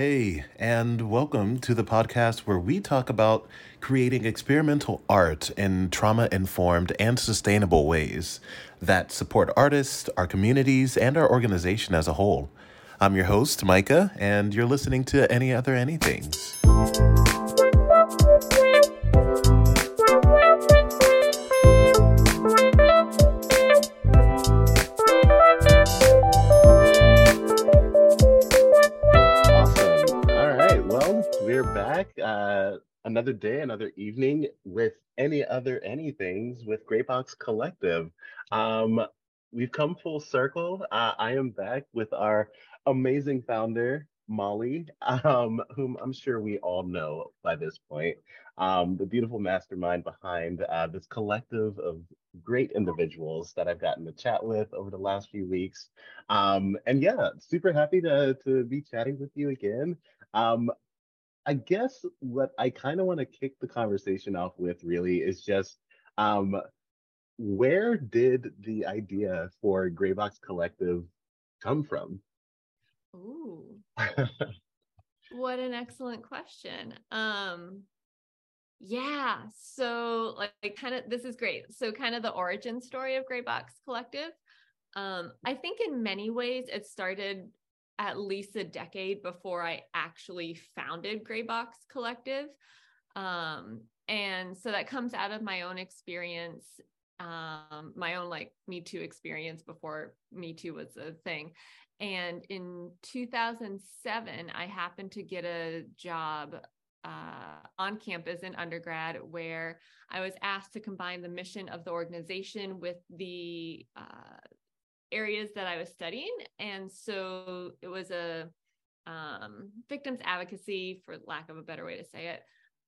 Hey, and welcome to the podcast where we talk about creating experimental art in trauma informed and sustainable ways that support artists, our communities, and our organization as a whole. I'm your host, Micah, and you're listening to Any Other Anythings. Another day, another evening with any other anythings with Greybox Collective. Um, we've come full circle. Uh, I am back with our amazing founder, Molly, um, whom I'm sure we all know by this point, um, the beautiful mastermind behind uh, this collective of great individuals that I've gotten to chat with over the last few weeks. Um, and yeah, super happy to, to be chatting with you again. I guess what I kind of want to kick the conversation off with really is just um, where did the idea for Greybox Collective come from? Ooh, what an excellent question. Um, yeah, so like, like kind of this is great. So kind of the origin story of Greybox Collective. Um, I think in many ways it started at least a decade before I actually founded Greybox Collective. Um, and so that comes out of my own experience, um, my own like Me Too experience before Me Too was a thing. And in 2007, I happened to get a job uh, on campus in undergrad where I was asked to combine the mission of the organization with the uh, areas that I was studying. And so it was a um, victims advocacy, for lack of a better way to say it,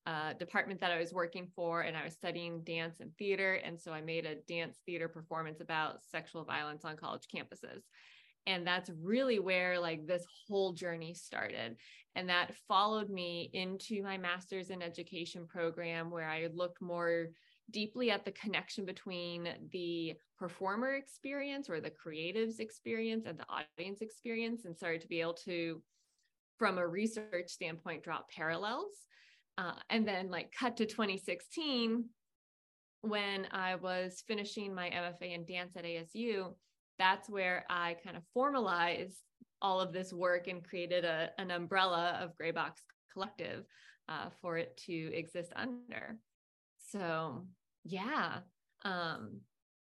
uh, department that I was working for, and I was studying dance and theater. And so I made a dance theater performance about sexual violence on college campuses. And that's really where like this whole journey started. And that followed me into my master's in education program where I looked more deeply at the connection between the performer experience or the creatives experience and the audience experience. And started to be able to from a research standpoint draw parallels. Uh, and then like cut to 2016 when i was finishing my mfa in dance at asu that's where i kind of formalized all of this work and created a, an umbrella of greybox collective uh, for it to exist under so yeah um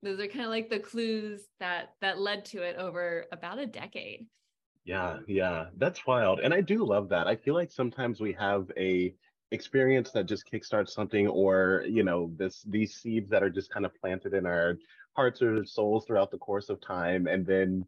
those are kind of like the clues that that led to it over about a decade. Yeah yeah that's wild and i do love that. I feel like sometimes we have a experience that just kickstarts something or you know this these seeds that are just kind of planted in our hearts or souls throughout the course of time and then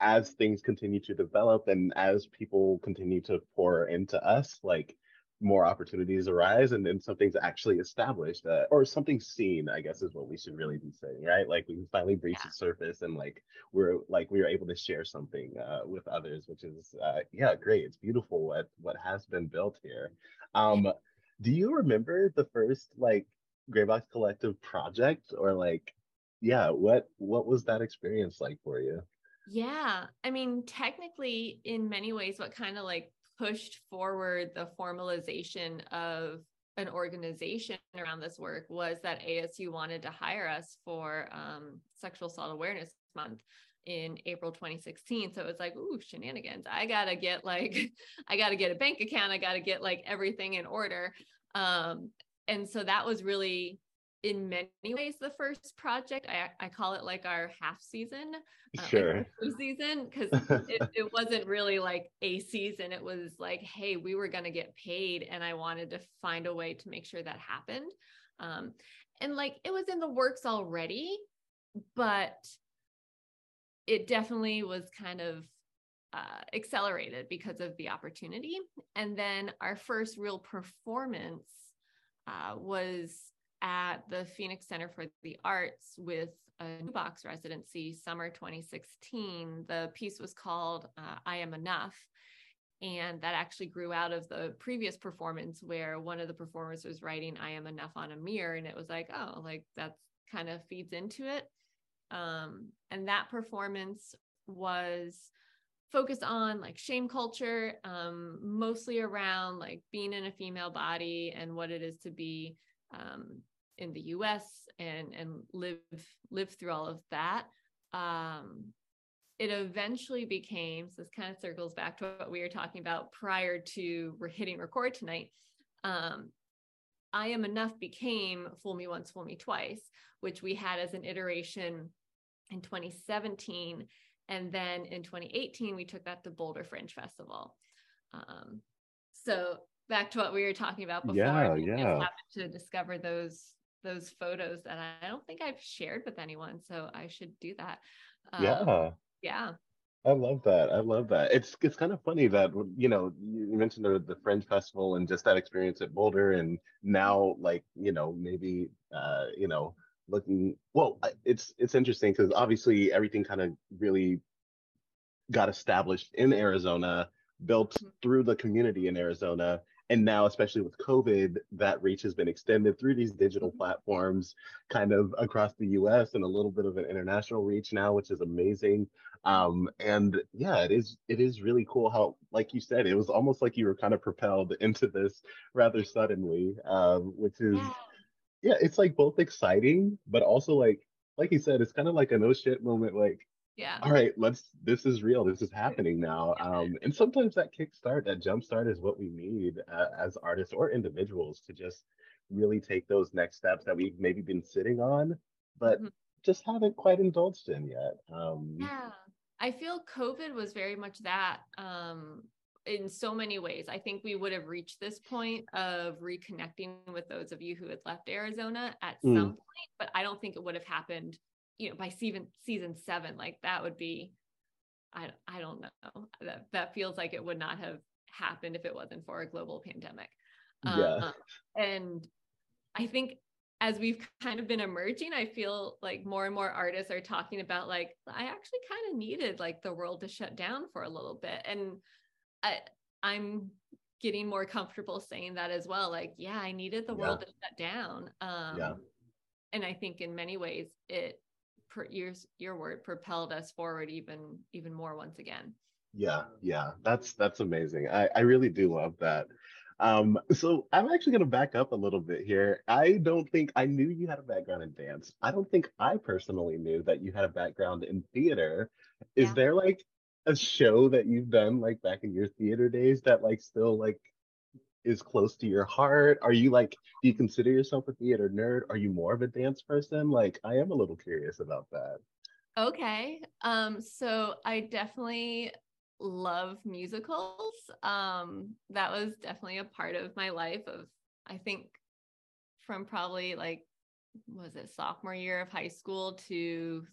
as things continue to develop and as people continue to pour into us like more opportunities arise and then something's actually established uh, or something seen i guess is what we should really be saying right? Like we can finally breach yeah. the surface and like we're like we are able to share something uh, with others which is uh, yeah great. It's beautiful what what has been built here. Um do you remember the first like greybox collective project? Or like yeah what what was that experience like for you? Yeah. I mean technically in many ways what kind of like pushed forward the formalization of an organization around this work was that ASU wanted to hire us for um, Sexual Assault Awareness Month in April 2016. So it was like, ooh, shenanigans. I gotta get like, I gotta get a bank account. I gotta get like everything in order. Um, and so that was really in many ways the first project. I, I call it like our half season uh, sure. like season because it, it wasn't really like a season. It was like hey we were going to get paid and i wanted to find a way to make sure that happened. Um, and like it was in the works already but it definitely was kind of uh, accelerated because of the opportunity. And then our first real performance uh, was at the Phoenix Center for the Arts with a new box residency summer 2016. The piece was called uh, I Am Enough. And that actually grew out of the previous performance where one of the performers was writing I Am Enough on a mirror. And it was like, oh, like that kind of feeds into it. Um, and that performance was focused on like shame culture, um, mostly around like being in a female body and what it is to be um, in the U.S. and and live live through all of that. Um, it eventually became so this kind of circles back to what we were talking about prior to we're hitting record tonight. Um, I am enough became fool me once, fool me twice, which we had as an iteration in 2017 and then in 2018, we took that to Boulder Fringe Festival. Um, so back to what we were talking about before. Yeah, yeah. to discover those those photos that I don't think I've shared with anyone, so I should do that. Um, yeah, yeah. I love that. I love that. It's it's kind of funny that you know you mentioned the, the Fringe Festival and just that experience at Boulder, and now like you know maybe uh, you know looking well it's it's interesting because obviously everything kind of really got established in arizona built mm-hmm. through the community in arizona and now especially with covid that reach has been extended through these digital mm-hmm. platforms kind of across the us and a little bit of an international reach now which is amazing um, and yeah it is it is really cool how like you said it was almost like you were kind of propelled into this rather suddenly um, which is yeah yeah, it's like both exciting, but also like like you said, it's kind of like a no shit moment. Like, yeah, all right, let's. This is real. This is happening now. Um, and sometimes that kickstart, that jumpstart, is what we need uh, as artists or individuals to just really take those next steps that we've maybe been sitting on, but mm-hmm. just haven't quite indulged in yet. Um, yeah, I feel COVID was very much that. Um, in so many ways. I think we would have reached this point of reconnecting with those of you who had left Arizona at mm. some point, but I don't think it would have happened, you know, by season season seven. Like that would be, I I don't know. That that feels like it would not have happened if it wasn't for a global pandemic. Yeah. Um, and I think as we've kind of been emerging, I feel like more and more artists are talking about like I actually kind of needed like the world to shut down for a little bit. And I, I'm getting more comfortable saying that as well. Like, yeah, I needed the yeah. world to shut down. Um, yeah. And I think in many ways it, per, your your word propelled us forward even even more once again. Yeah, yeah, that's that's amazing. I I really do love that. Um, so I'm actually going to back up a little bit here. I don't think I knew you had a background in dance. I don't think I personally knew that you had a background in theater. Is yeah. there like a show that you've done like back in your theater days that like still like is close to your heart? Are you like, do you consider yourself a theater nerd? Are you more of a dance person? Like, I am a little curious about that. Okay. Um, so I definitely love musicals. Um, that was definitely a part of my life of, I think, from probably like, was it sophomore year of high school to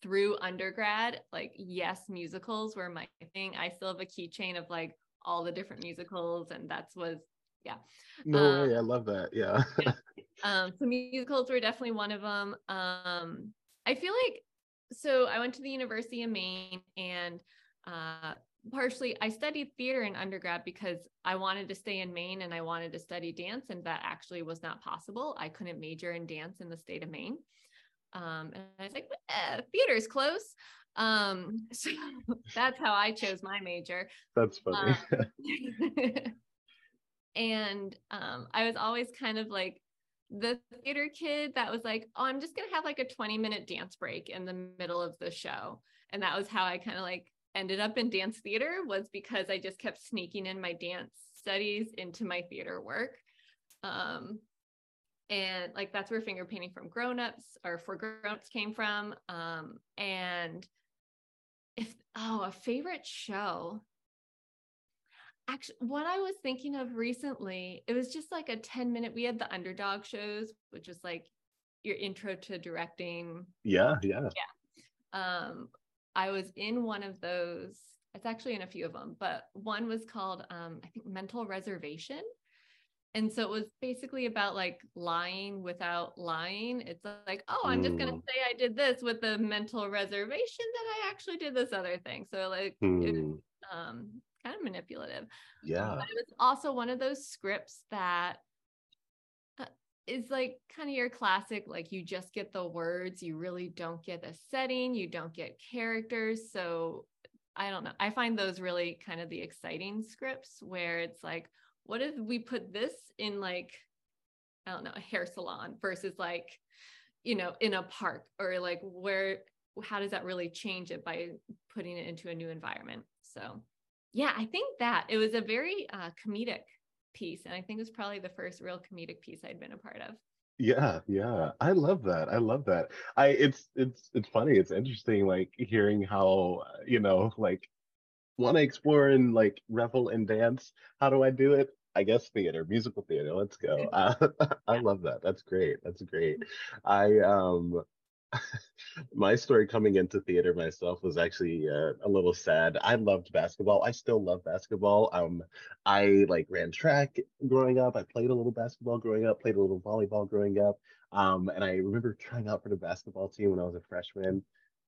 through undergrad, like yes, musicals were my thing. I still have a keychain of like all the different musicals, and that's was yeah. No um, way, I love that. Yeah. yeah. Um, so musicals were definitely one of them. Um, I feel like so I went to the University of Maine and uh partially I studied theater in undergrad because I wanted to stay in Maine and I wanted to study dance and that actually was not possible. I couldn't major in dance in the state of Maine. Um, and I was like, eh, theater's close. Um, so that's how I chose my major. That's funny. Um, and um, I was always kind of like the theater kid that was like, oh, I'm just gonna have like a 20 minute dance break in the middle of the show. And that was how I kind of like ended up in dance theater was because I just kept sneaking in my dance studies into my theater work. Um, and like that's where finger painting from grown-ups or for grown-ups came from um and oh a favorite show. Actually what i was thinking of recently it was just like a 10 minute we had the underdog shows which is like your intro to directing. Yeah yeah. Yeah. Um i was in one of those it's actually in a few of them but one was called um i think mental reservation and so it was basically about like lying without lying. It's like, oh, I'm just gonna mm. say I did this with the mental reservation that I actually did this other thing. So like mm. it was hmm. um, kind of manipulative. Yeah. But it was also one of those scripts that uh, like kind of your classic, like you just get the words, you really don't get the setting, you don't get characters. So I don't know. I find those really kind of the exciting scripts where it's like, what if we put this in like, I don't know, a hair salon versus like, you know, in a park or like where, how does that really change it by putting it into a new environment? So, yeah, I think that it was a very uh, comedic piece. And I think it was probably the first real comedic piece I'd been a part of. Yeah, yeah. I love that. I love that. I it's it's it's funny. It's interesting like hearing how, uh, you know, like want to explore and like revel and dance. How do I do it? I guess theater, musical theater. Let's go. Uh, I love that. That's great. That's great. I um my story coming into theater myself was actually uh, a little sad. I loved basketball. I still love basketball. Um, I like ran track growing up. I played a little basketball growing up. Played a little volleyball growing up. Um, and I remember trying out for the basketball team when I was a freshman.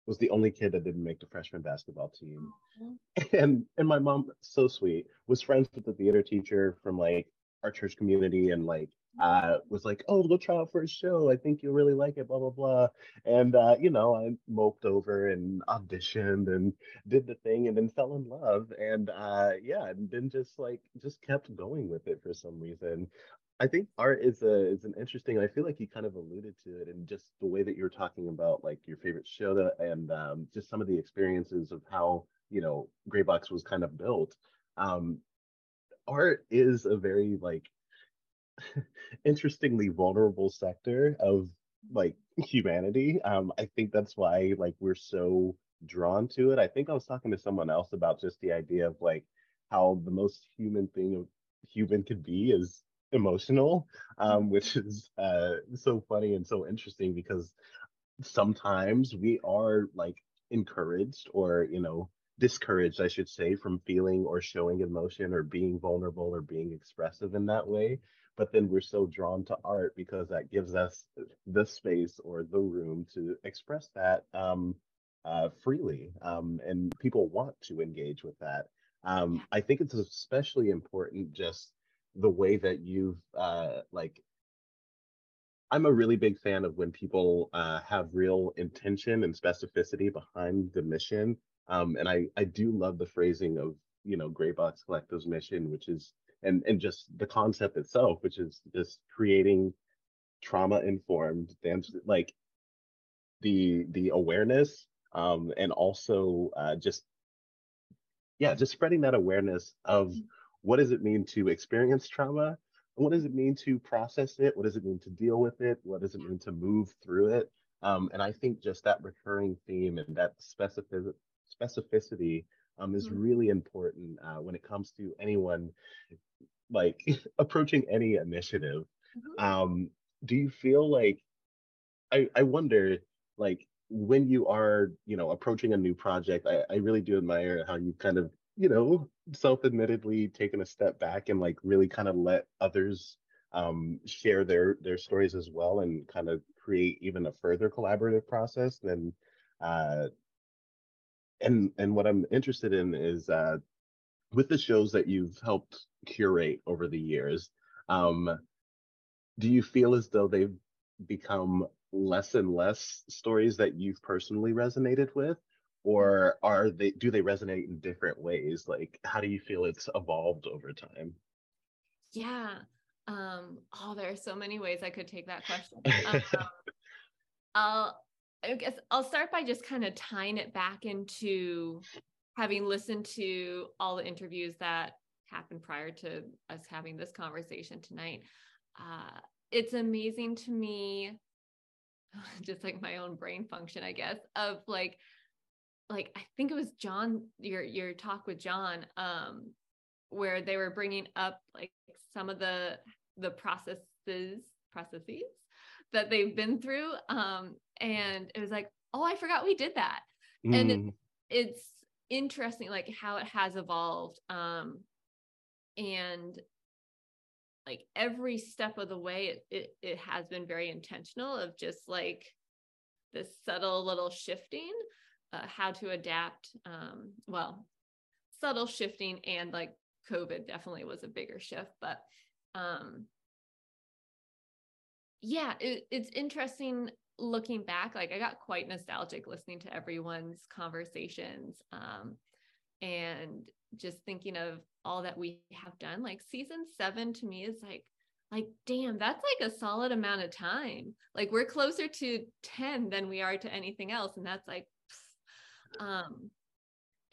Was the only kid that didn't make the freshman basketball team. Mm-hmm. And and my mom, so sweet, was friends with the theater teacher from like our church community and like uh, was like, "Oh, go try out for a show. I think you'll really like it." Blah blah blah. And uh, you know, I moped over and auditioned and did the thing, and then fell in love. And uh, yeah, and then just like just kept going with it for some reason. I think art is a is an interesting. I feel like you kind of alluded to it, and just the way that you were talking about like your favorite show, that, and um, just some of the experiences of how you know Gray Box was kind of built. Um, art is a very like interestingly vulnerable sector of like humanity. Um, I think that's why like we're so drawn to it. I think I was talking to someone else about just the idea of like how the most human thing a human could be is emotional, um, which is uh, so funny and so interesting because sometimes we are like encouraged or you know discouraged, I should say, from feeling or showing emotion or being vulnerable or being expressive in that way but then we're so drawn to art because that gives us the space or the room to express that um, uh, freely um, and people want to engage with that. Um, i think it's especially important just the way that you've uh, like i'm a really big fan of when people uh, have real intention and specificity behind the mission um, and I, I do love the phrasing of you know gray box collective's mission which is and and just the concept itself, which is just creating trauma informed dance, like the the awareness, um, and also uh, just yeah, just spreading that awareness of mm-hmm. What does it mean to experience trauma, what does it mean to process it, what does it mean to deal with it, what does it mean to move through it, um, and I think just that recurring theme and that specific specificity um, is mm-hmm. really important uh, when it comes to anyone like approaching any initiative. Mm-hmm. Um, do you feel like I, I wonder like when you are you know approaching a new project I, I really do admire how you kind of you know self-admittedly taken a step back and like really kind of let others um, share their their stories as well and kind of create even a further collaborative process than uh, and and what I'm interested in is uh, with the shows that you've helped curate over the years, um, do you feel as though they've become less and less stories that you've personally resonated with? Or are they do they resonate in different ways? Like how do you feel it's evolved over time? Yeah. Um, oh, there are so many ways I could take that question. Um, I'll I guess I'll start by just kind of tying it back into having listened to all the interviews that happened prior to us having this conversation tonight. Uh, it's amazing to me, just like my own brain function, I guess, of like, like I think it was John, your your talk with John, um, where they were bringing up like some of the the processes processes that they've been through, um, and it was like, oh, I forgot we did that, mm. and it, mm. it's interesting like how it has evolved um and like every step of the way it, it, it has been very intentional of just like this subtle little shifting uh, how to adapt um well subtle shifting and like covid definitely was a bigger shift but um yeah it, it's interesting looking back like i got quite nostalgic listening to everyone's conversations um and just thinking of all that we have done like season 7 to me is like like damn that's like a solid amount of time. Like we're closer to 10 than we are to anything else and that's like um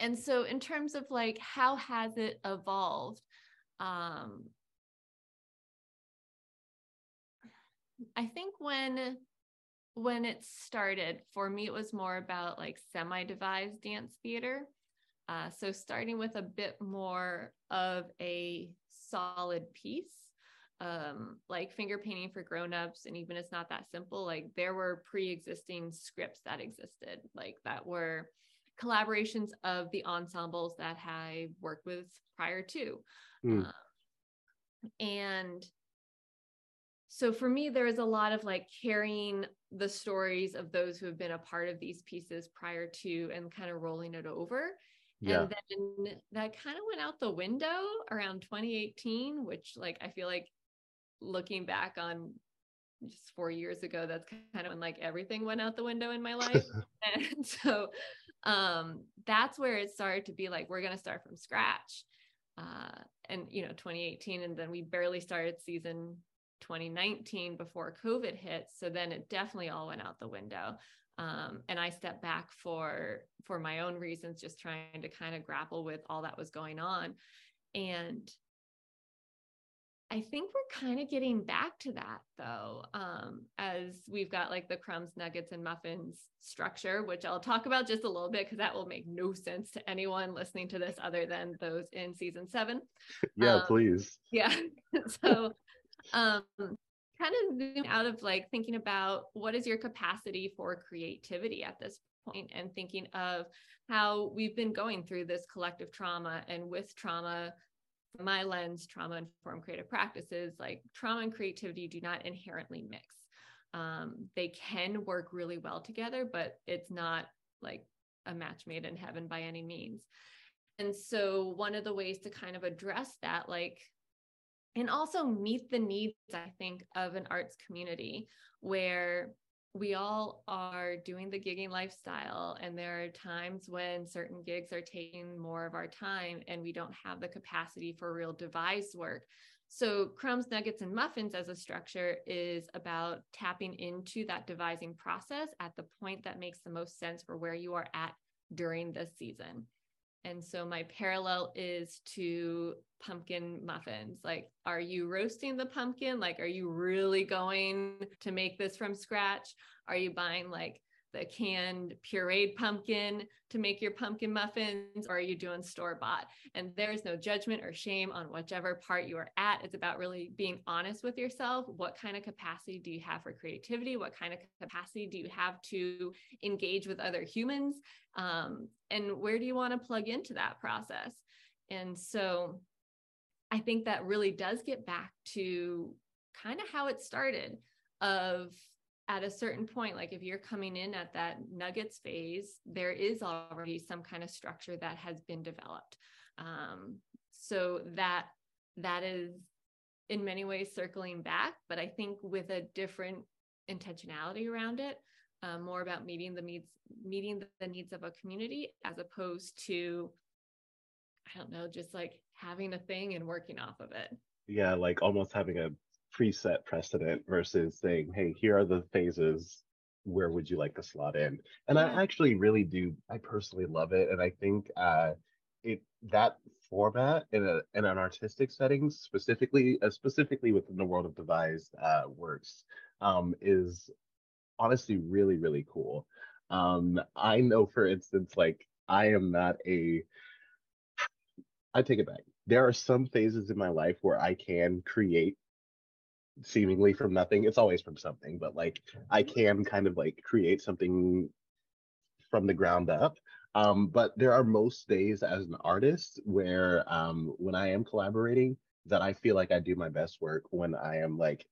and so in terms of like how has it evolved um i think when when it started for me it was more about like semi-devised dance theater. Uh, so starting with a bit more of a solid piece um, like finger painting for grown-ups and even it's not that simple like there were pre-existing scripts that existed like that were collaborations of the ensembles that I worked with prior to. Mm. and so for me, there is a lot of like carrying the stories of those who have been a part of these pieces prior to and kind of rolling it over. Yeah. And then that kind of went out the window around 2018, which like I feel like looking back on just four years ago, that's kind of when like everything went out the window in my life. and so um, that's where it started to be like, we're going to start from scratch. Uh, and, you know, 2018, and then we barely started season 2019 before COVID hit. So then it definitely all went out the window. Um, and I stepped back for for my own reasons, just trying to kind of grapple with all that was going on. And I think we're kind of getting back to that though, um, as we've got like the crumbs, nuggets, and muffins structure, which I'll talk about just a little bit because that will make no sense to anyone listening to this other than those in season seven. Yeah, um, please. Yeah. so, um, kind of zoom out of like thinking about what is your capacity for creativity at this point and thinking of how we've been going through this collective trauma and with trauma my lens, trauma informed creative practices, like trauma and creativity do not inherently mix. Um, they can work really well together, but it's not like a match made in heaven by any means. And so, one of the ways to kind of address that, like, and also meet the needs, I think, of an arts community where we all are doing the gigging lifestyle and there are times when certain gigs are taking more of our time and we don't have the capacity for real devised work. So crumbs nuggets and muffins as a structure is about tapping into that devising process at the point that makes the most sense for where you are at during this season and so my parallel is to pumpkin muffins. Like, are you roasting the pumpkin? Like, are you really going to make this from scratch? Are you buying like the canned pureed pumpkin to make your pumpkin muffins or are you doing store bought? And there's no judgment or shame on whichever part you are at. It's about really being honest with yourself. What kind of capacity do you have for creativity? What kind of capacity do you have to engage with other humans? Um, and where do you want to plug into that process? And so i think that really does get back to kind of how it started of at a certain point, like if you're coming in at that nuggets phase, there is already some kind of structure that has been developed. Um, so that that is in many ways circling back, but I think with a different intentionality around it, uh, more about meeting the needs meeting the needs of a community as opposed to I don't know, just like having a thing and working off of it. Yeah, like almost having a preset precedent versus saying, hey, here are the phases. Where would you like to slot in? And yeah. I actually really do. I personally love it, and I think uh, it that format in a in an artistic setting, specifically uh, specifically within the world of devised uh, works, um, is honestly really really cool. Um, I know, for instance, like I am not a. I take it back. There are some phases in my life where I can create seemingly from nothing. It's always from something, but like I can kind of like create something from the ground up. Um, but there are most days as an artist where um, when I am collaborating, that I feel like I do my best work when I am like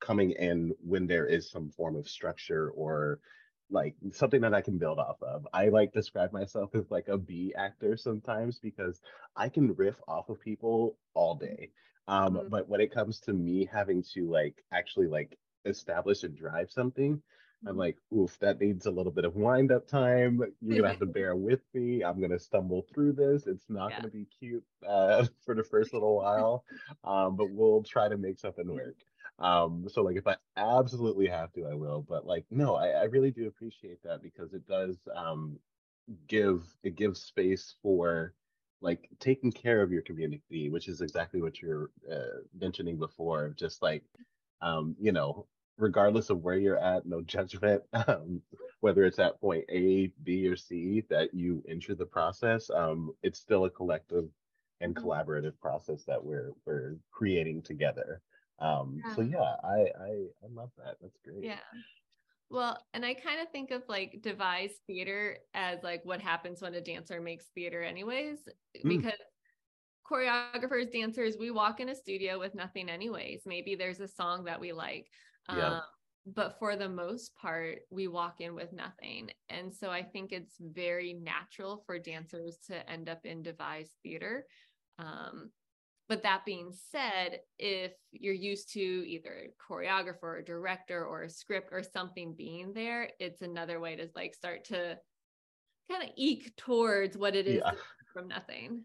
coming in when there is some form of structure or like something that I can build off of. I like describe myself as like a B actor sometimes because I can riff off of people all day. Um, mm-hmm. But when it comes to me having to like actually like establish and drive something, I'm like, oof, that needs a little bit of wind up time. You're gonna have to bear with me. I'm gonna stumble through this. It's not yeah. gonna be cute uh, for the first little while, um, but we'll try to make something work. Um, so like if I absolutely have to, I will. But like, no, I, I really do appreciate that because it does um, give it gives space for like taking care of your community, which is exactly what you're uh, mentioning before. Just like, um, you know, regardless of where you're at, no judgment, um, whether it's at point A, B, or C that you enter the process. Um, it's still a collective and mm-hmm. collaborative process that we're we're creating together. Um, yeah. So yeah, I, I I love that. That's great. Yeah. Well, and I kind of think of like devised theater as like what happens when a dancer makes theater, anyways, mm. because choreographers, dancers, we walk in a studio with nothing, anyways. Maybe there's a song that we like. Yeah. Um, but for the most part, we walk in with nothing. And so I think it's very natural for dancers to end up in devised theater. Um, but that being said, if you're used to either a choreographer or a director or a script or something being there, it's another way to like start to kind of eke towards what it is yeah. from nothing.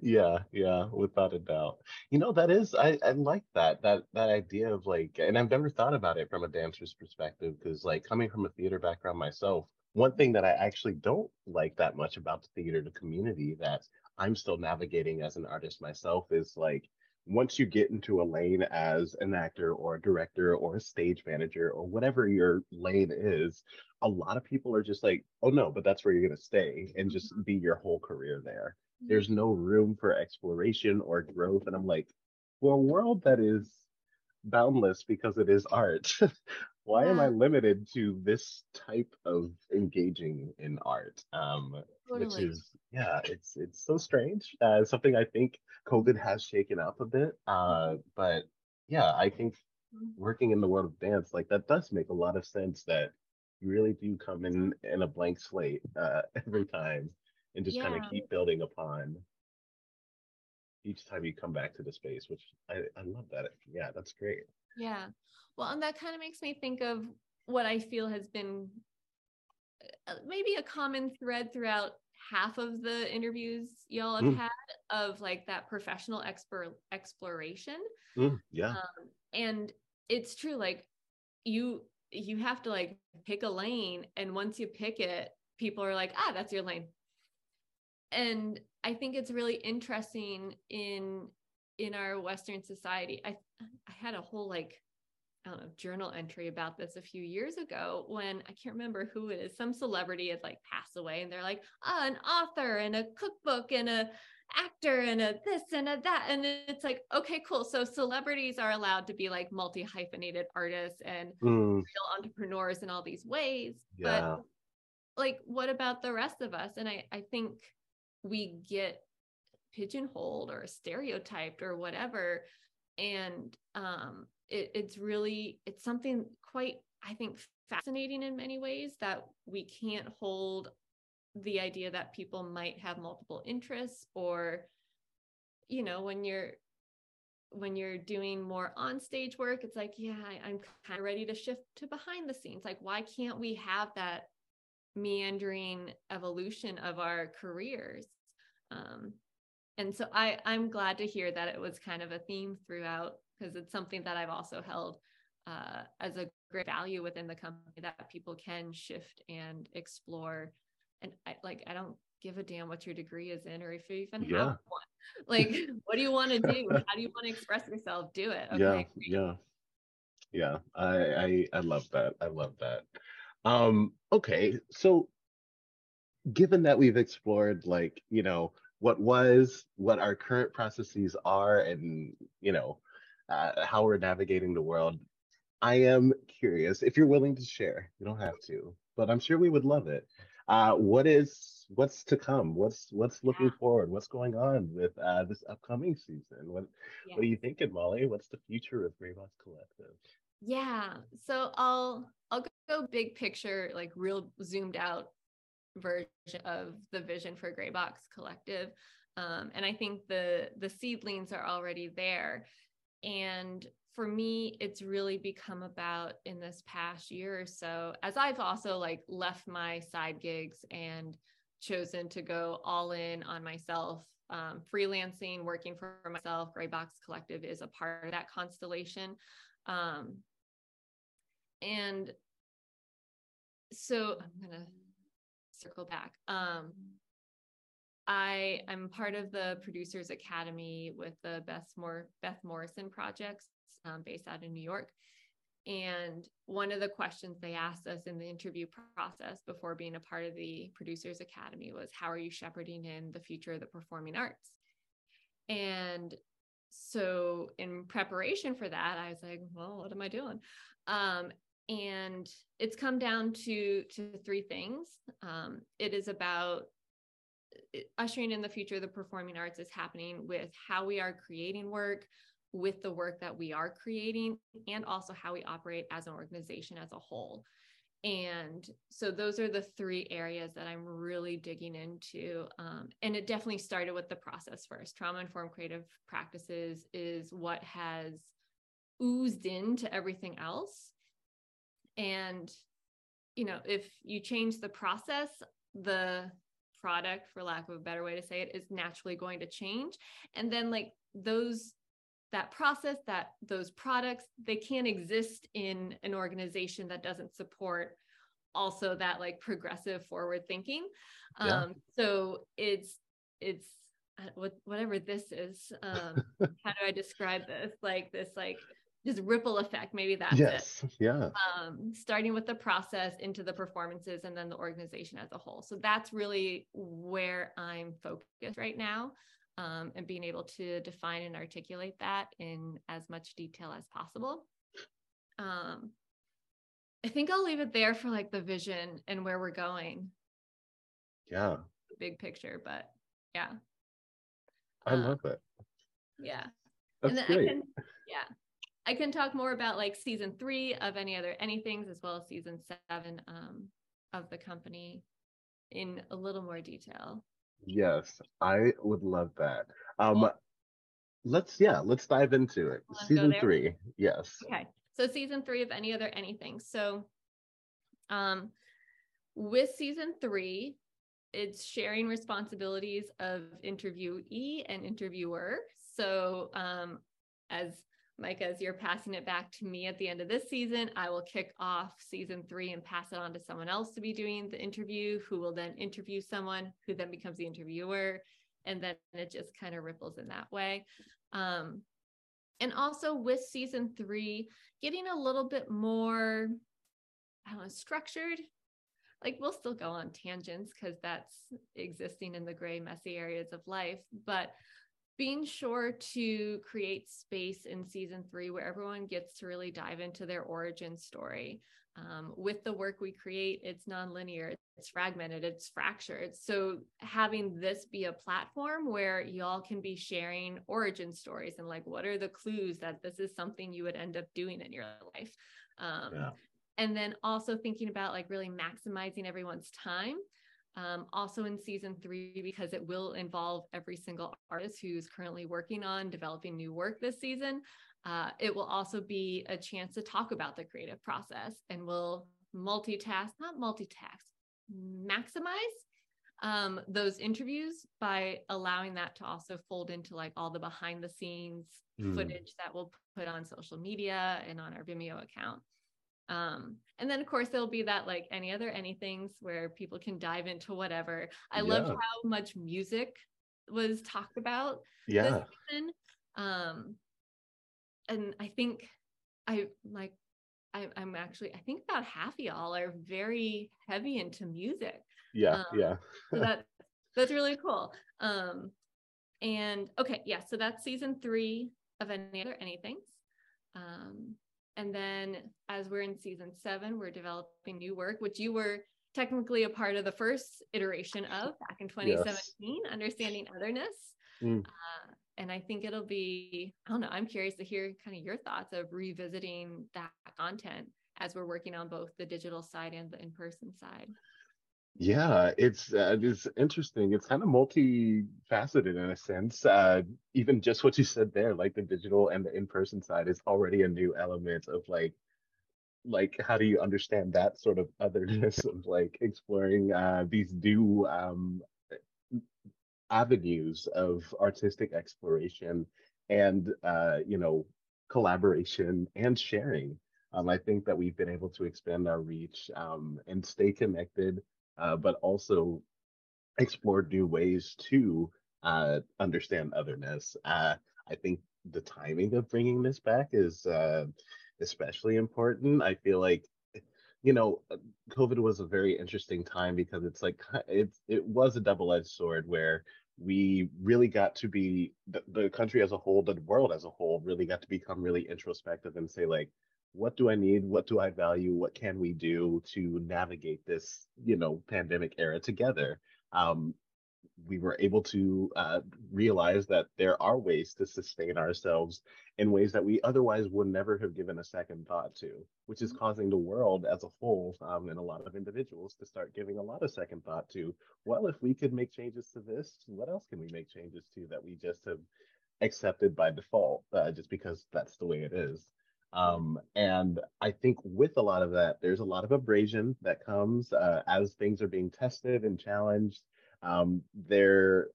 Yeah, yeah, without a doubt. You know, that is I, I like that that that idea of like and I've never thought about it from a dancer's perspective because like coming from a theater background myself, one thing that I actually don't like that much about the theater the community that I'm still navigating as an artist myself is like once you get into a lane as an actor or a director or a stage manager or whatever your lane is, a lot of people are just like, oh no, but that's where you're going to stay and just mm-hmm. be your whole career there. There's no room for exploration or growth. And I'm like, for a world that is boundless because it is art, why yeah. am I limited to this type of engaging in art? Um, totally. Which is, yeah, it's it's so strange. Uh, something I think COVID has shaken up a bit. Uh, but yeah, I think mm-hmm. working in the world of dance, like that does make a lot of sense that you really do come in in a blank slate uh, every time and just yeah. kind of keep building upon each time you come back to the space, which I, I love that. Yeah, that's great. Yeah. Well, and that kind of makes me think of what I feel has been uh, maybe a common thread throughout half of the interviews y'all have mm. had of like that professional expert exploration. Mm, yeah. Um, and it's true, like you you have to like pick a lane, and once you pick it, people are like, ah, that's your lane. And I think it's really interesting in in our Western society. I I had a whole like I don't know, journal entry about this a few years ago when I can't remember who it is. Some celebrity had like passed away, and they're like, oh, an author and a cookbook and a actor and a this and a that. And it's like, okay, cool. So celebrities are allowed to be like multi hyphenated artists and mm. real entrepreneurs in all these ways. Yeah. But like, what about the rest of us? And I, I think we get pigeonholed or stereotyped or whatever. And um, it, it's really it's something quite i think fascinating in many ways that we can't hold the idea that people might have multiple interests or you know when you're when you're doing more on stage work it's like yeah I, i'm kind of ready to shift to behind the scenes. Like why can't we have that meandering evolution of our careers? Um, and so I, I'm glad to hear that it was kind of a theme throughout because it's something that I've also held uh, as a great value within the company that people can shift and explore. And I like, I don't give a damn what your degree is in or if you even yeah. have one. Like, what do you want to do? How do you want to express yourself? Do it. Okay. Yeah. Yeah. Yeah. I, I, I love that. I love that. Um, okay. So given that we've explored like, you know, what was, what our current processes are, and you know uh, how we're navigating the world. I am curious if you're willing to share. You don't have to, but I'm sure we would love it. Uh, what is what's to come? What's what's looking yeah. forward? What's going on with uh, this upcoming season? What yeah. what are you thinking, Molly? What's the future of Graybox Collective? Yeah, so I'll I'll go big picture, like real zoomed out version of the vision for Graybox Collective. Um, and I think the the seedlings are already there. and for me, it's really become about in this past year or so, as I've also like left my side gigs and chosen to go all in on myself. Um, freelancing, working for myself, Gray Box Collective is a part of that constellation. Um, and so I'm gonna circle back. Um, I I'm part of the Producers Academy with the Beth More Beth Morrison projects um, based out of New York. And one of the questions they asked us in the interview process before being a part of the Producers Academy was, How are you shepherding in the future of the performing arts? And so, in preparation for that, I was like, Well, what am I doing? Um, and it's come down to to three things. Um, it is about uh, ushering in the future of the performing arts is happening with how we are creating work, with the work that we are creating and also how we operate as an organization as a whole. And so those are the three areas that I'm really digging into. Um, and it definitely started with the process first. Trauma informed creative practices is what has oozed into everything else. And, you know, if you change the process, the product, for lack of a better way to say it, is naturally going to change. And then, like, those that process that those products they can't exist in an organization that doesn't support also that like progressive forward thinking yeah. um so it's it's uh, whatever this is um how do i describe this like this like just ripple effect maybe that's yes it. yeah um starting with the process into the performances and then the organization as a whole so that's really where i'm focused right now um, and being able to define and articulate that in as much detail as possible. Um, I think I'll leave it there for like the vision and where we're going. Yeah. Big picture, but yeah. I um, love it. Yeah. That's great. I can, yeah. I can talk more about like season three of any other anythings as well as season seven um, of the company in a little more detail. Yes, I would love that. Um, cool. let's yeah, let's dive into it. Let's season three. Yes. Okay. So season three of any other anything. So um with season three, it's sharing responsibilities of interviewee and interviewer. So um as Mike, as you're passing it back to me at the end of this season, I will kick off season three and pass it on to someone else to be doing the interview, who will then interview someone who then becomes the interviewer. And then it just kind of ripples in that way. Um, and also with season three, getting a little bit more, I don't know, structured. Like we'll still go on tangents because that's existing in the gray, messy areas of life. But being sure to create space in season three where everyone gets to really dive into their origin story. Um, with the work we create, it's nonlinear, it's fragmented, it's fractured. So, having this be a platform where y'all can be sharing origin stories and like, what are the clues that this is something you would end up doing in your life? Um, yeah. And then also thinking about like really maximizing everyone's time um, also in season three because it will involve every single artist who's currently working on developing new work this season. Uh, it will also be a chance to talk about the creative process and we'll multitask, not multitask, maximize um, those interviews by allowing that to also fold into like all the behind the scenes mm. footage that we'll put on social media and on our Vimeo account. Um, and then of course there'll be that like any other anythings where people can dive into whatever. I yeah. loved how much music was talked about yeah. Um, and I think I like I, am actually I think about half of y'all are very heavy into music. Yeah, um, yeah. so that that's really cool. Um, and okay, yeah. So that's season three of any other anythings. Um, and then as we're in season seven, we're developing new work, which you were technically a part of the first iteration of back in 2017, yes. Understanding Otherness. Mm. Uh, and I think it'll be, I don't know, I'm curious to hear kind of your thoughts of revisiting that content as we're working on both the digital side and the in person side. Yeah, it's uh, it's interesting. It's kind of multifaceted in a sense. Uh, even just what you said there, like the digital and the in-person side is already a new element of like like how do you understand that sort of otherness of like exploring uh, these new um, avenues of artistic exploration and uh, you know collaboration and sharing. Um, I think that we've been able to expand our reach um, and stay connected, uh, but also explore new ways to uh, understand otherness. Uh, I think the timing of bringing this back is uh, especially important. I feel like you know, uh, COVID was a very interesting time because it's like it's it was a double-edged sword where we really got to be the, the country as a whole, the world as a whole, really got to become really introspective and say like, what do I need? What do I value? What can we do to navigate this, you know, pandemic era together? Um, we were able to uh, realize that there are ways to sustain ourselves in ways that we otherwise would never have given a second thought to, which is causing the world as a whole um, and a lot of individuals to start giving a lot of second thought to, well, if we could make changes to this, what else can we make changes to that we just have accepted by default, uh, just because that's the way it is. Um, and I think with a lot of that, there's a lot of abrasion that comes uh, as things are being tested and challenged um, there,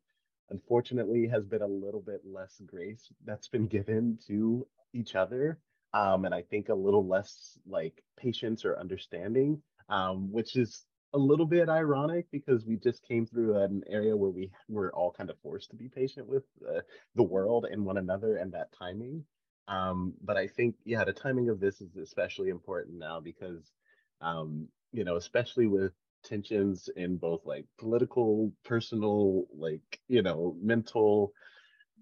unfortunately, has been a little bit less grace that's been given to each other. Um, and I think a little less like patience or understanding, um, which is a little bit ironic because we just came through an area where we were all kind of forced to be patient with uh, the world and one another and that timing. Um, but I think, yeah, the timing of this is especially important now because, um, you know, especially with tensions in both like political, personal, like, you know, mental,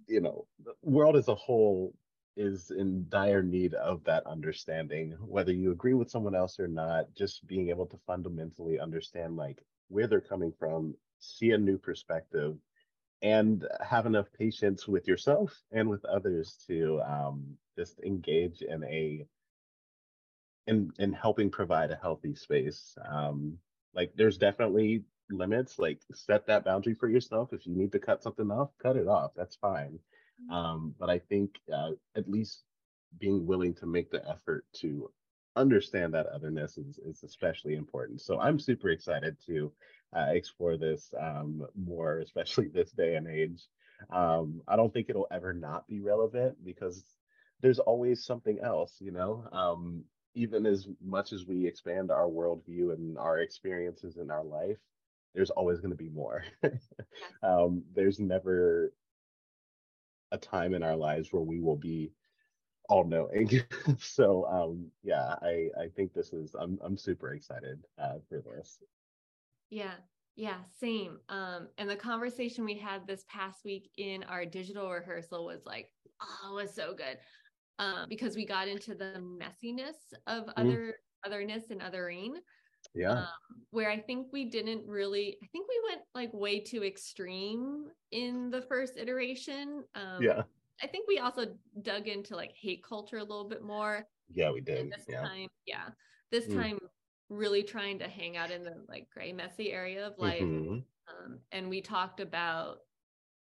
you know, the world as a whole is in dire need of that understanding, whether you agree with someone else or not, just being able to fundamentally understand like where they're coming from, see a new perspective, and have enough patience with yourself and with others to um, just engage in a in in helping provide a healthy space. Um, like there's definitely limits. Like set that boundary for yourself. If you need to cut something off, cut it off. That's fine. Mm-hmm. Um, but I think uh, at least being willing to make the effort to understand that otherness is, is especially important. So I'm super excited to uh, explore this um, more, especially this day and age. Um, I don't think it'll ever not be relevant because there's always something else, you know. Um, even as much as we expand our worldview and our experiences in our life, there's always going to be more. um, there's never a time in our lives where we will be all knowing. so um, yeah, I I think this is I'm I'm super excited uh, for this. Yeah. Yeah, same. Um, and the conversation we had this past week in our digital rehearsal was like, oh, it was so good um, because we got into the messiness of mm. other otherness and othering. Yeah. Um, where I think we didn't really, I think we went like way too extreme in the first iteration. Um, yeah. I think we also dug into like hate culture a little bit more. Yeah, we did. this yeah. time, yeah. This mm. time, really trying to hang out in the like gray, messy area of life. Mm-hmm. Um, and we talked about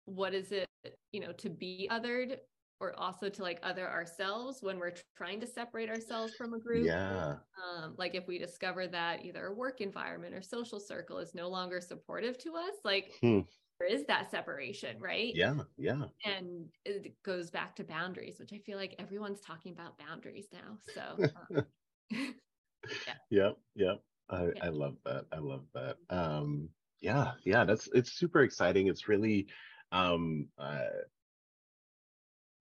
what is it, you know, to be othered or also to like other ourselves when we're trying to separate ourselves from a group. Yeah. Um, like if we discover that either a work environment or social circle is no longer supportive to us, like hmm. there is that separation, right? Yeah. Yeah. And it goes back to boundaries, which I feel like everyone's talking about boundaries now. So um, yeah. Yep. Yep. I, yeah. I love that. I love that. Um, yeah, yeah, that's it's super exciting. It's really um uh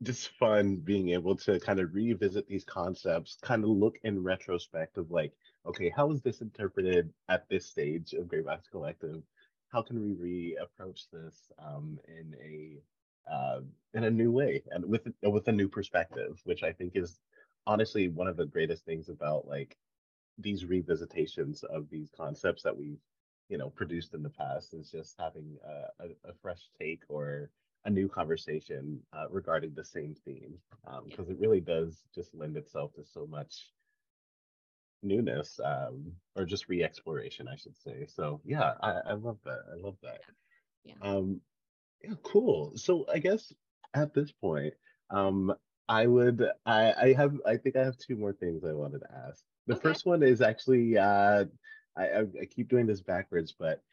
just fun being able to kind of revisit these concepts, kind of look in retrospect of like, okay, how was this interpreted at this stage of Gray Box Collective? How can we reapproach this um, in a uh, in a new way and with with a new perspective, which I think is honestly one of the greatest things about like these revisitations of these concepts that we've you know produced in the past is just having a, a, a fresh take or a new conversation uh, regarding the same theme because um, it really does just lend itself to so much newness um, or just re-exploration, I should say. So yeah, I, I love that. I love that. Yeah. Um, yeah, cool. So I guess at this point, um, I would I I have I think I have two more things I wanted to ask. The Okay. first one is actually uh, I, I I keep doing this backwards, but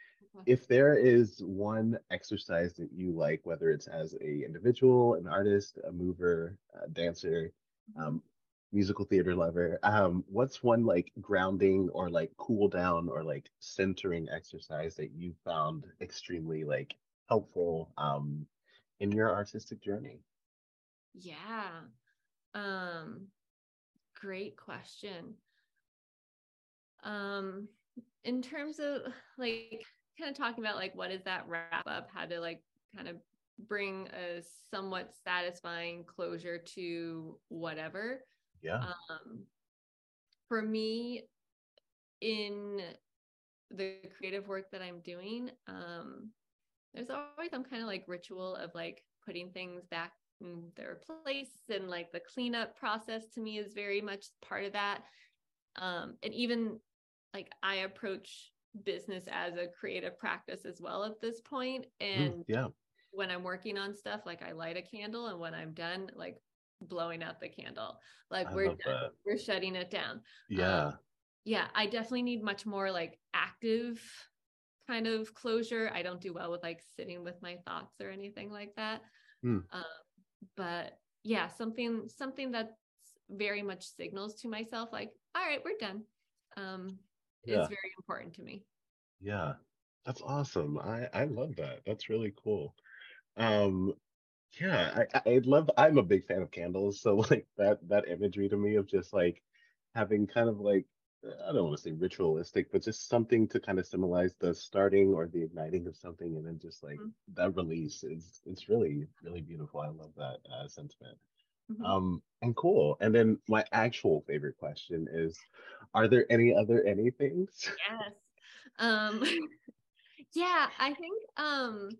if there is one exercise that you like, whether it's as a individual, an artist, a mover, a dancer, um, musical theater lover, um, what's one like grounding or like cool down or like centering exercise that you found extremely like helpful um, in your artistic journey? Yeah. Um, great question. Um, in terms of like kind of talking about like what is that wrap up, how to like kind of bring a somewhat satisfying closure to whatever. Yeah. Um, for me, in the creative work that I'm doing, um, there's always some kind of like ritual of like putting things back in their place and like the cleanup process to me is very much part of that. Um, and even like I approach business as a creative practice as well at this point. Mm, And yeah. when I'm working on stuff, like I light a candle, and when I'm done, like blowing out the candle, like I we're done, we're shutting it down. Yeah. Yeah, I definitely need much more like active kind of closure. I don't do well with like sitting with my thoughts or anything like that. Hmm. Um, but yeah, something something that's very much signals to myself like, all right, we're done. Um, Yeah. is very important to me. Yeah. That's awesome. I I love that. That's really cool. Um, yeah, I I love I'm a big fan of candles, so like that that imagery to me of just like having kind of like I don't want to say ritualistic, but just something to kind of symbolize the starting or the igniting of something and then just like Mhm. that release is it's really really beautiful. I love that uh, sentiment. Mhm. Um, and cool. And then my actual favorite question is, are there any other anythings? Yes. Um, yeah, I think um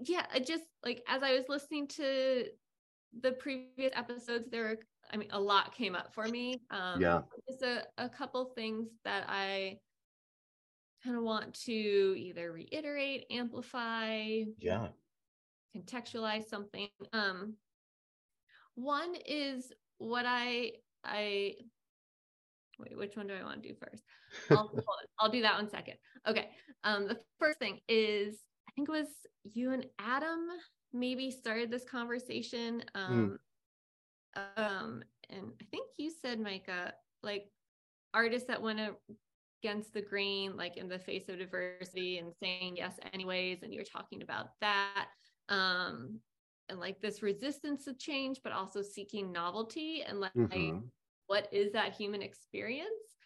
yeah, I just like as I was listening to the previous episodes, there were I mean a lot came up for me. Um Yeah. just a, a couple things that I kind of want to either reiterate, amplify, Yeah. contextualize something. Um one is what I I wait, which one do I want to do first? I'll. I'll do that one second. Okay. Um, the first thing is I think it was you and Adam maybe started this conversation. Um, um, and I think you said, Micah, like artists that went against the grain, like in the face of diversity and saying yes anyways, and you're talking about that. Um, and like this resistance to change, but also seeking novelty and like Mhm. what is that human experience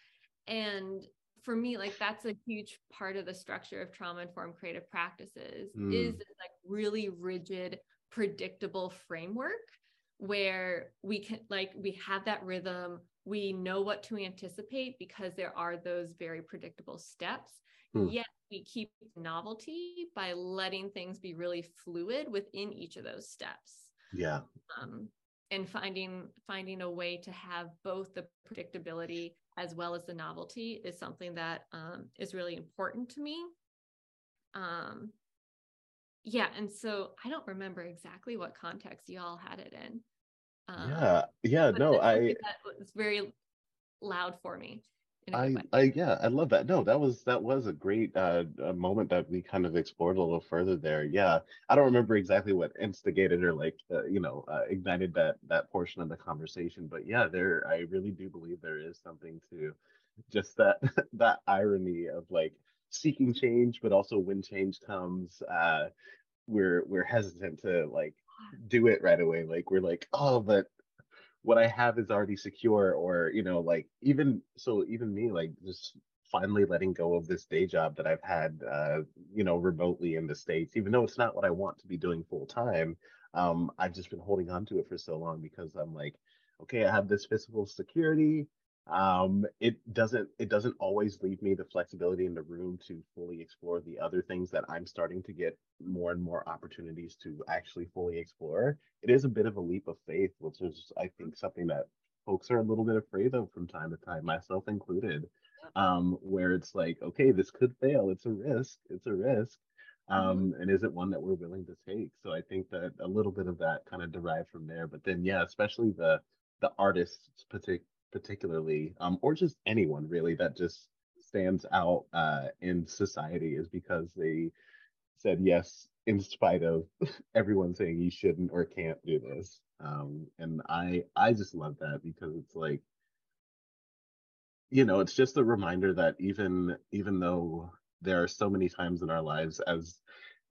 and for me like that's a huge part of the structure of trauma informed creative practices Mm. is this like really rigid predictable framework where we can like we have that rhythm we know what to anticipate because there are those very predictable steps Hmm. yet we keep novelty by letting things be really fluid within each of those steps Yeah. um, and finding finding a way to have both the predictability as well as the novelty is something that um, is really important to me um, yeah and so i don't remember exactly what context y'all had it in um, Yeah. Yeah. No, I that was very loud for me in a good I I yeah, I love that. No, that was that was a great uh, a moment that we kind of explored a little further there. Yeah, I don't remember exactly what instigated or like uh, you know uh, ignited that that portion of the conversation, but yeah, there I really do believe there is something to just that that irony of like seeking change, but also when change comes, uh, we're we're hesitant to like do it right away. Like we're like, oh, but what I have is already secure, or you know, like even so, even me, like just finally letting go of this day job that I've had, uh, you know, remotely in the States, even though it's not what I want to be doing full time. Um, I've just been holding on to it for so long because I'm like, okay, I have this physical security. Um, it doesn't it doesn't always leave me the flexibility in the room to fully explore the other things that I'm starting to get more and more opportunities to actually fully explore it is a bit of a leap of faith, which is, I think, something that folks are a little bit afraid of from time to time, myself included. Um, where it's like, okay, this could fail. It's a risk. It's a risk. Mm-hmm. Um, and is it one that we're willing to take? So I think that a little bit of that kind of derived from there. But then, yeah, especially the the artists, partic- particularly, um, or just anyone really that just stands out uh, in society is because they said yes in spite of everyone saying you shouldn't or can't do this. Um, and I I just love that because it's like you know it's just a reminder that even even though there are so many times in our lives as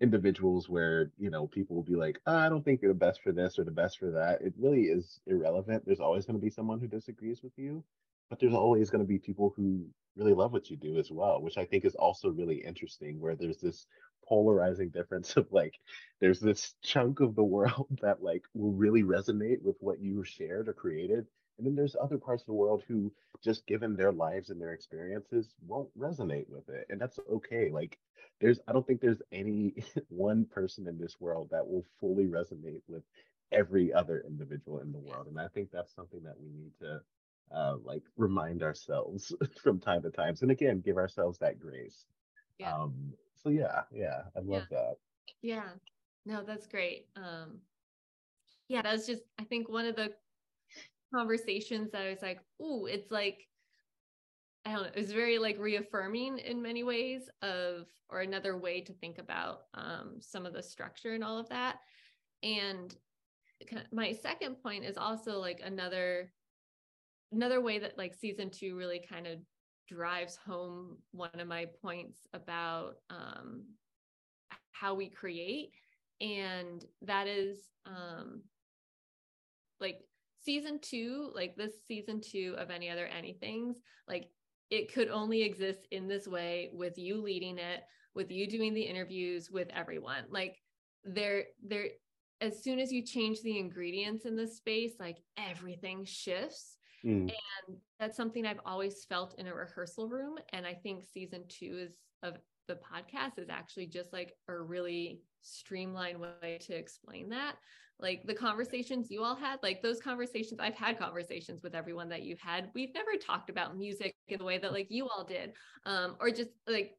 individuals where you know people will be like oh, i don't think you're the best for this or the best for that. It really is irrelevant. There's always going to be someone who disagrees with you but there's always going to be people who really love what you do as well which i think is also really interesting where there's this polarizing difference of like there's this chunk of the world that like will really resonate with what you shared or created and then there's other parts of the world who just given their lives and their experiences won't resonate with it. And that's okay. Like there's i don't think there's any one person in this world that will fully resonate with every other individual in the world. And i think that's something that we need to uh, like remind ourselves from time to time and again give ourselves that grace. Yeah. um so yeah yeah i love yeah. that. Yeah. No that's great. Um yeah that was just i think one of the conversations that i was like oh it's like I don't know, it was very like reaffirming in many ways of, or another way to think about um, some of the structure and all of that. And my second point is also like another, another way that like season two really kind of drives home one of my points about um, how we create. And that is um, like season two, like this season two of any other anythings, like it could only exist in this way with you leading it, with you doing the interviews, with everyone. Like there, there, as soon as you change the ingredients in the space, like everything shifts. Mm. And that's something I've always felt in a rehearsal room. And I think season two is of the podcast is actually just like a really streamlined way to explain that. Like the conversations you all had like those conversations i've had conversations with everyone that you've had. We've never talked about music in the way that like you all did um, or just like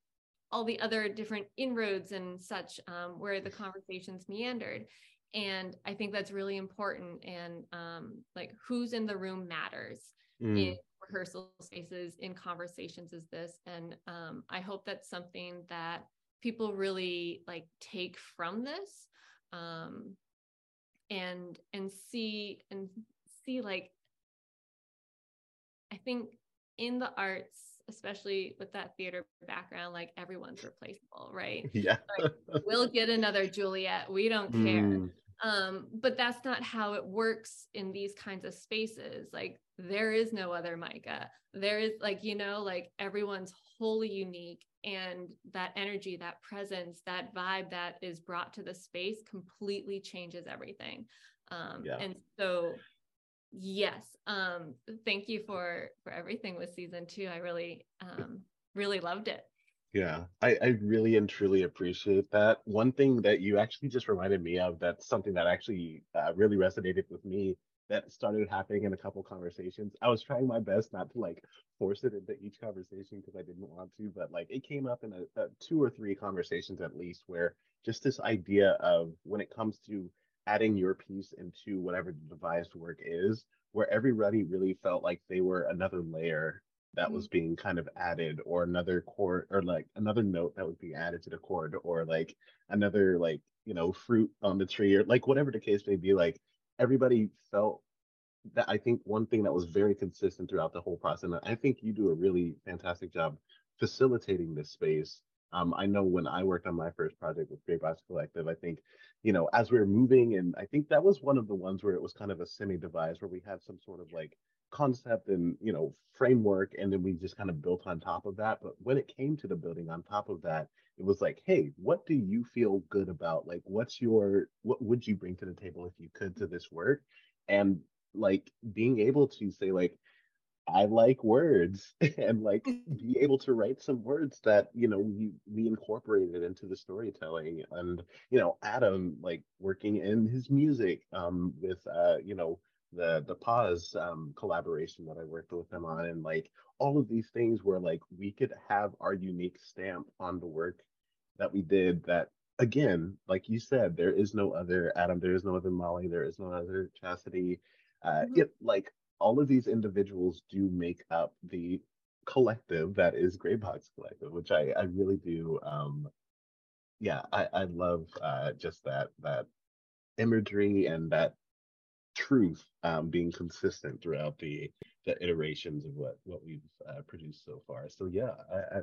all the other different inroads and such um, where the conversations meandered. And i think that's really important and um, like who's in the room matters. Mm. in rehearsal spaces in conversations is this. And um, i hope that's something that people really like take from this um, and and see and see like i think in the arts especially with that theater background like everyone's replaceable right? Yeah. Like, we'll get another juliet. We don't care. Mm. Um but that's not how it works in these kinds of spaces. Like there is no other micah there is like you know like everyone's wholly unique and that energy that presence that vibe that is brought to the space completely changes everything. Um, yeah. and so yes um, thank you for for everything with season two. I really um, really loved it yeah I, I really and truly appreciate that one thing that you actually just reminded me of that's something that actually uh, really resonated with me that started happening in a couple conversations. I was trying my best not to like force it into each conversation because I didn't want to, but like it came up in a, a two or three conversations at least where just this idea of when it comes to adding your piece into whatever the devised work is, where everybody really felt like they were another layer that mm-hmm. was being kind of added or another chord or like another note that would be added to the chord or like another like you know fruit on the tree or like whatever the case may be like everybody felt that I think one thing that was very consistent throughout the whole process, and I think you do a really fantastic job facilitating this space. Um, I know when I worked on my first project with Gray Box Collective, I think, you know, as we were moving, and I think that was one of the ones where it was kind of a semi-devised, where we had some sort of like concept and you know framework, and then we just kind of built on top of that. But when it came to the building on top of that, it was like, hey, what do you feel good about? Like, what's your what would you bring to the table if you could to this work? And like being able to say like I like words and like be able to write some words that you know we we incorporated into the storytelling and you know Adam like working in his music um with uh you know the the pause um, collaboration that I worked with them on, and like all of these things where like we could have our unique stamp on the work that we did. That again, like you said, there is no other Adam, there is no other Molly, there is no other Chastity. Uh, Mhm. it like all of these individuals do make up the collective that is Gray Box Collective, which I I really do. Um, yeah, I I love uh, just that that imagery and that truth um, being consistent throughout the the iterations of what what we've uh, produced so far. So yeah, I, I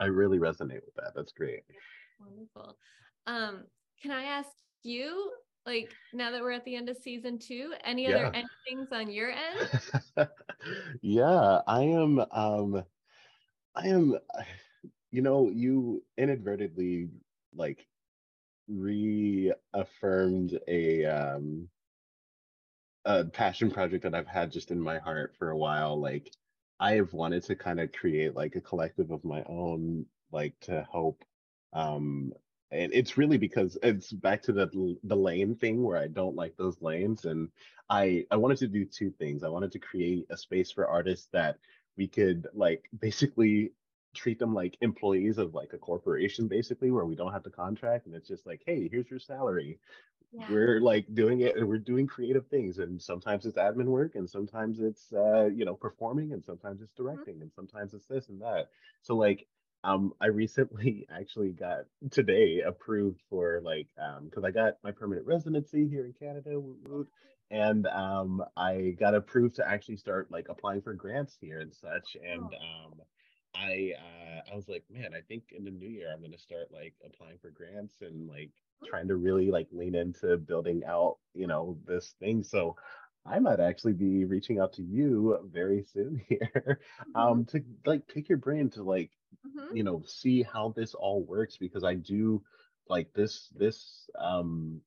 I really resonate with that. That's great. Wonderful. Um, can I ask you, like, now that we're at the end of season two, any other Yeah. any things on your end? yeah, I am. Um, I am. You know, you inadvertently like reaffirmed a um a passion project that I've had just in my heart for a while. Like, I have wanted to kind of create like a collective of my own, like to help. Um, and it's really because it's back to the the lane thing where I don't like those lanes, and I I wanted to do two things. I wanted to create a space for artists that we could like basically treat them like employees of like a corporation basically where we don't have to contract and it's just like hey here's your salary Yeah. we're like doing it and we're doing creative things and sometimes it's admin work and sometimes it's uh you know performing and sometimes it's directing and sometimes it's this and that. So like um i recently actually got today approved for like um because i got my permanent residency here in canada and um i got approved to actually start like applying for grants here and such and um I uh, I was like, man, I think in the new year I'm gonna start like applying for grants and like trying to really like lean into building out, you know, this thing. So I might actually be reaching out to you very soon here, um, to like pick your brain to like, Mhm. you know, see how this all works because I do like this this um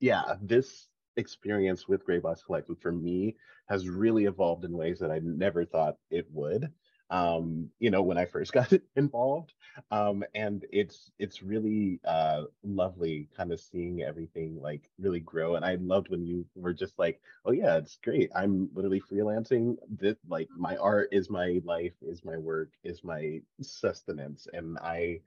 yeah, this experience with Gray Box Collective for me has really evolved in ways that I never thought it would. Um, you know, when I first got involved. Um, and it's it's really uh lovely kind of seeing everything like really grow. And I loved when you were just like, oh yeah, it's great. I'm literally freelancing. This like my art is my life, is my work, is my sustenance. And I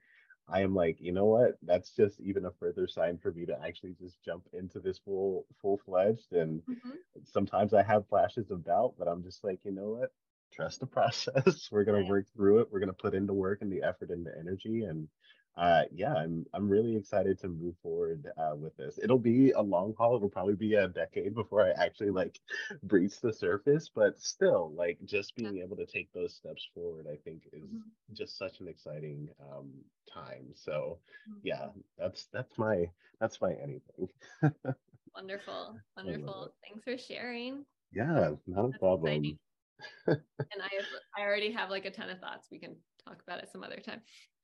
I am like, you know what? That's just even a further sign for me to actually just jump into this full full fledged. And Mhm. sometimes I have flashes of doubt, but I'm just like, you know what? Trust the process. We're gonna Right. work through it. We're gonna put in the work and the effort and the energy. And uh yeah, I'm I'm really excited to move forward uh with this. It'll be a long haul. It'll probably be a decade before I actually like breach the surface, but still, like just being able to take those steps forward, I think is Mhm. just such an exciting um time. So Mhm. yeah, that's that's my that's my anything. Wonderful. Wonderful. Thanks for sharing. Yeah, not a problem. exciting. And I have I already have like a ton of thoughts. We can talk about it some other time.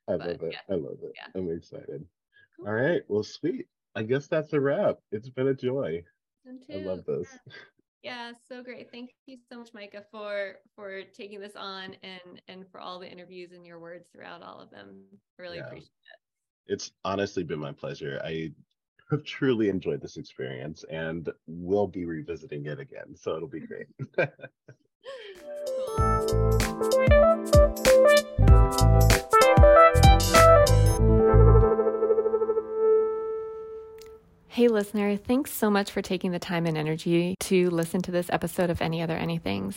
I But, love it. yeah. I love it. Yeah. I'm excited. Cool. All right. Well, sweet. I guess that's a wrap. It's been a joy. I love this. Yeah, so great. Thank you so much, Micah, for for taking this on and and for all the interviews and your words throughout all of them. I really Yeah. appreciate it. It's honestly been my pleasure. I have truly enjoyed this experience and will be revisiting it again. So it'll be great. 嗯。Hey, listener, thanks so much for taking the time and energy to listen to this episode of Any Other Anythings.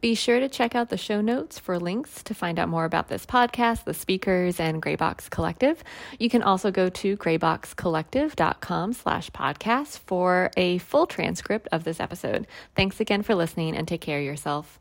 Be sure to check out the show notes for links to find out more about this podcast, the speakers, and Graybox Collective. You can also go to grayboxcollective.com slash podcast for a full transcript of this episode. Thanks again for listening and take care of yourself.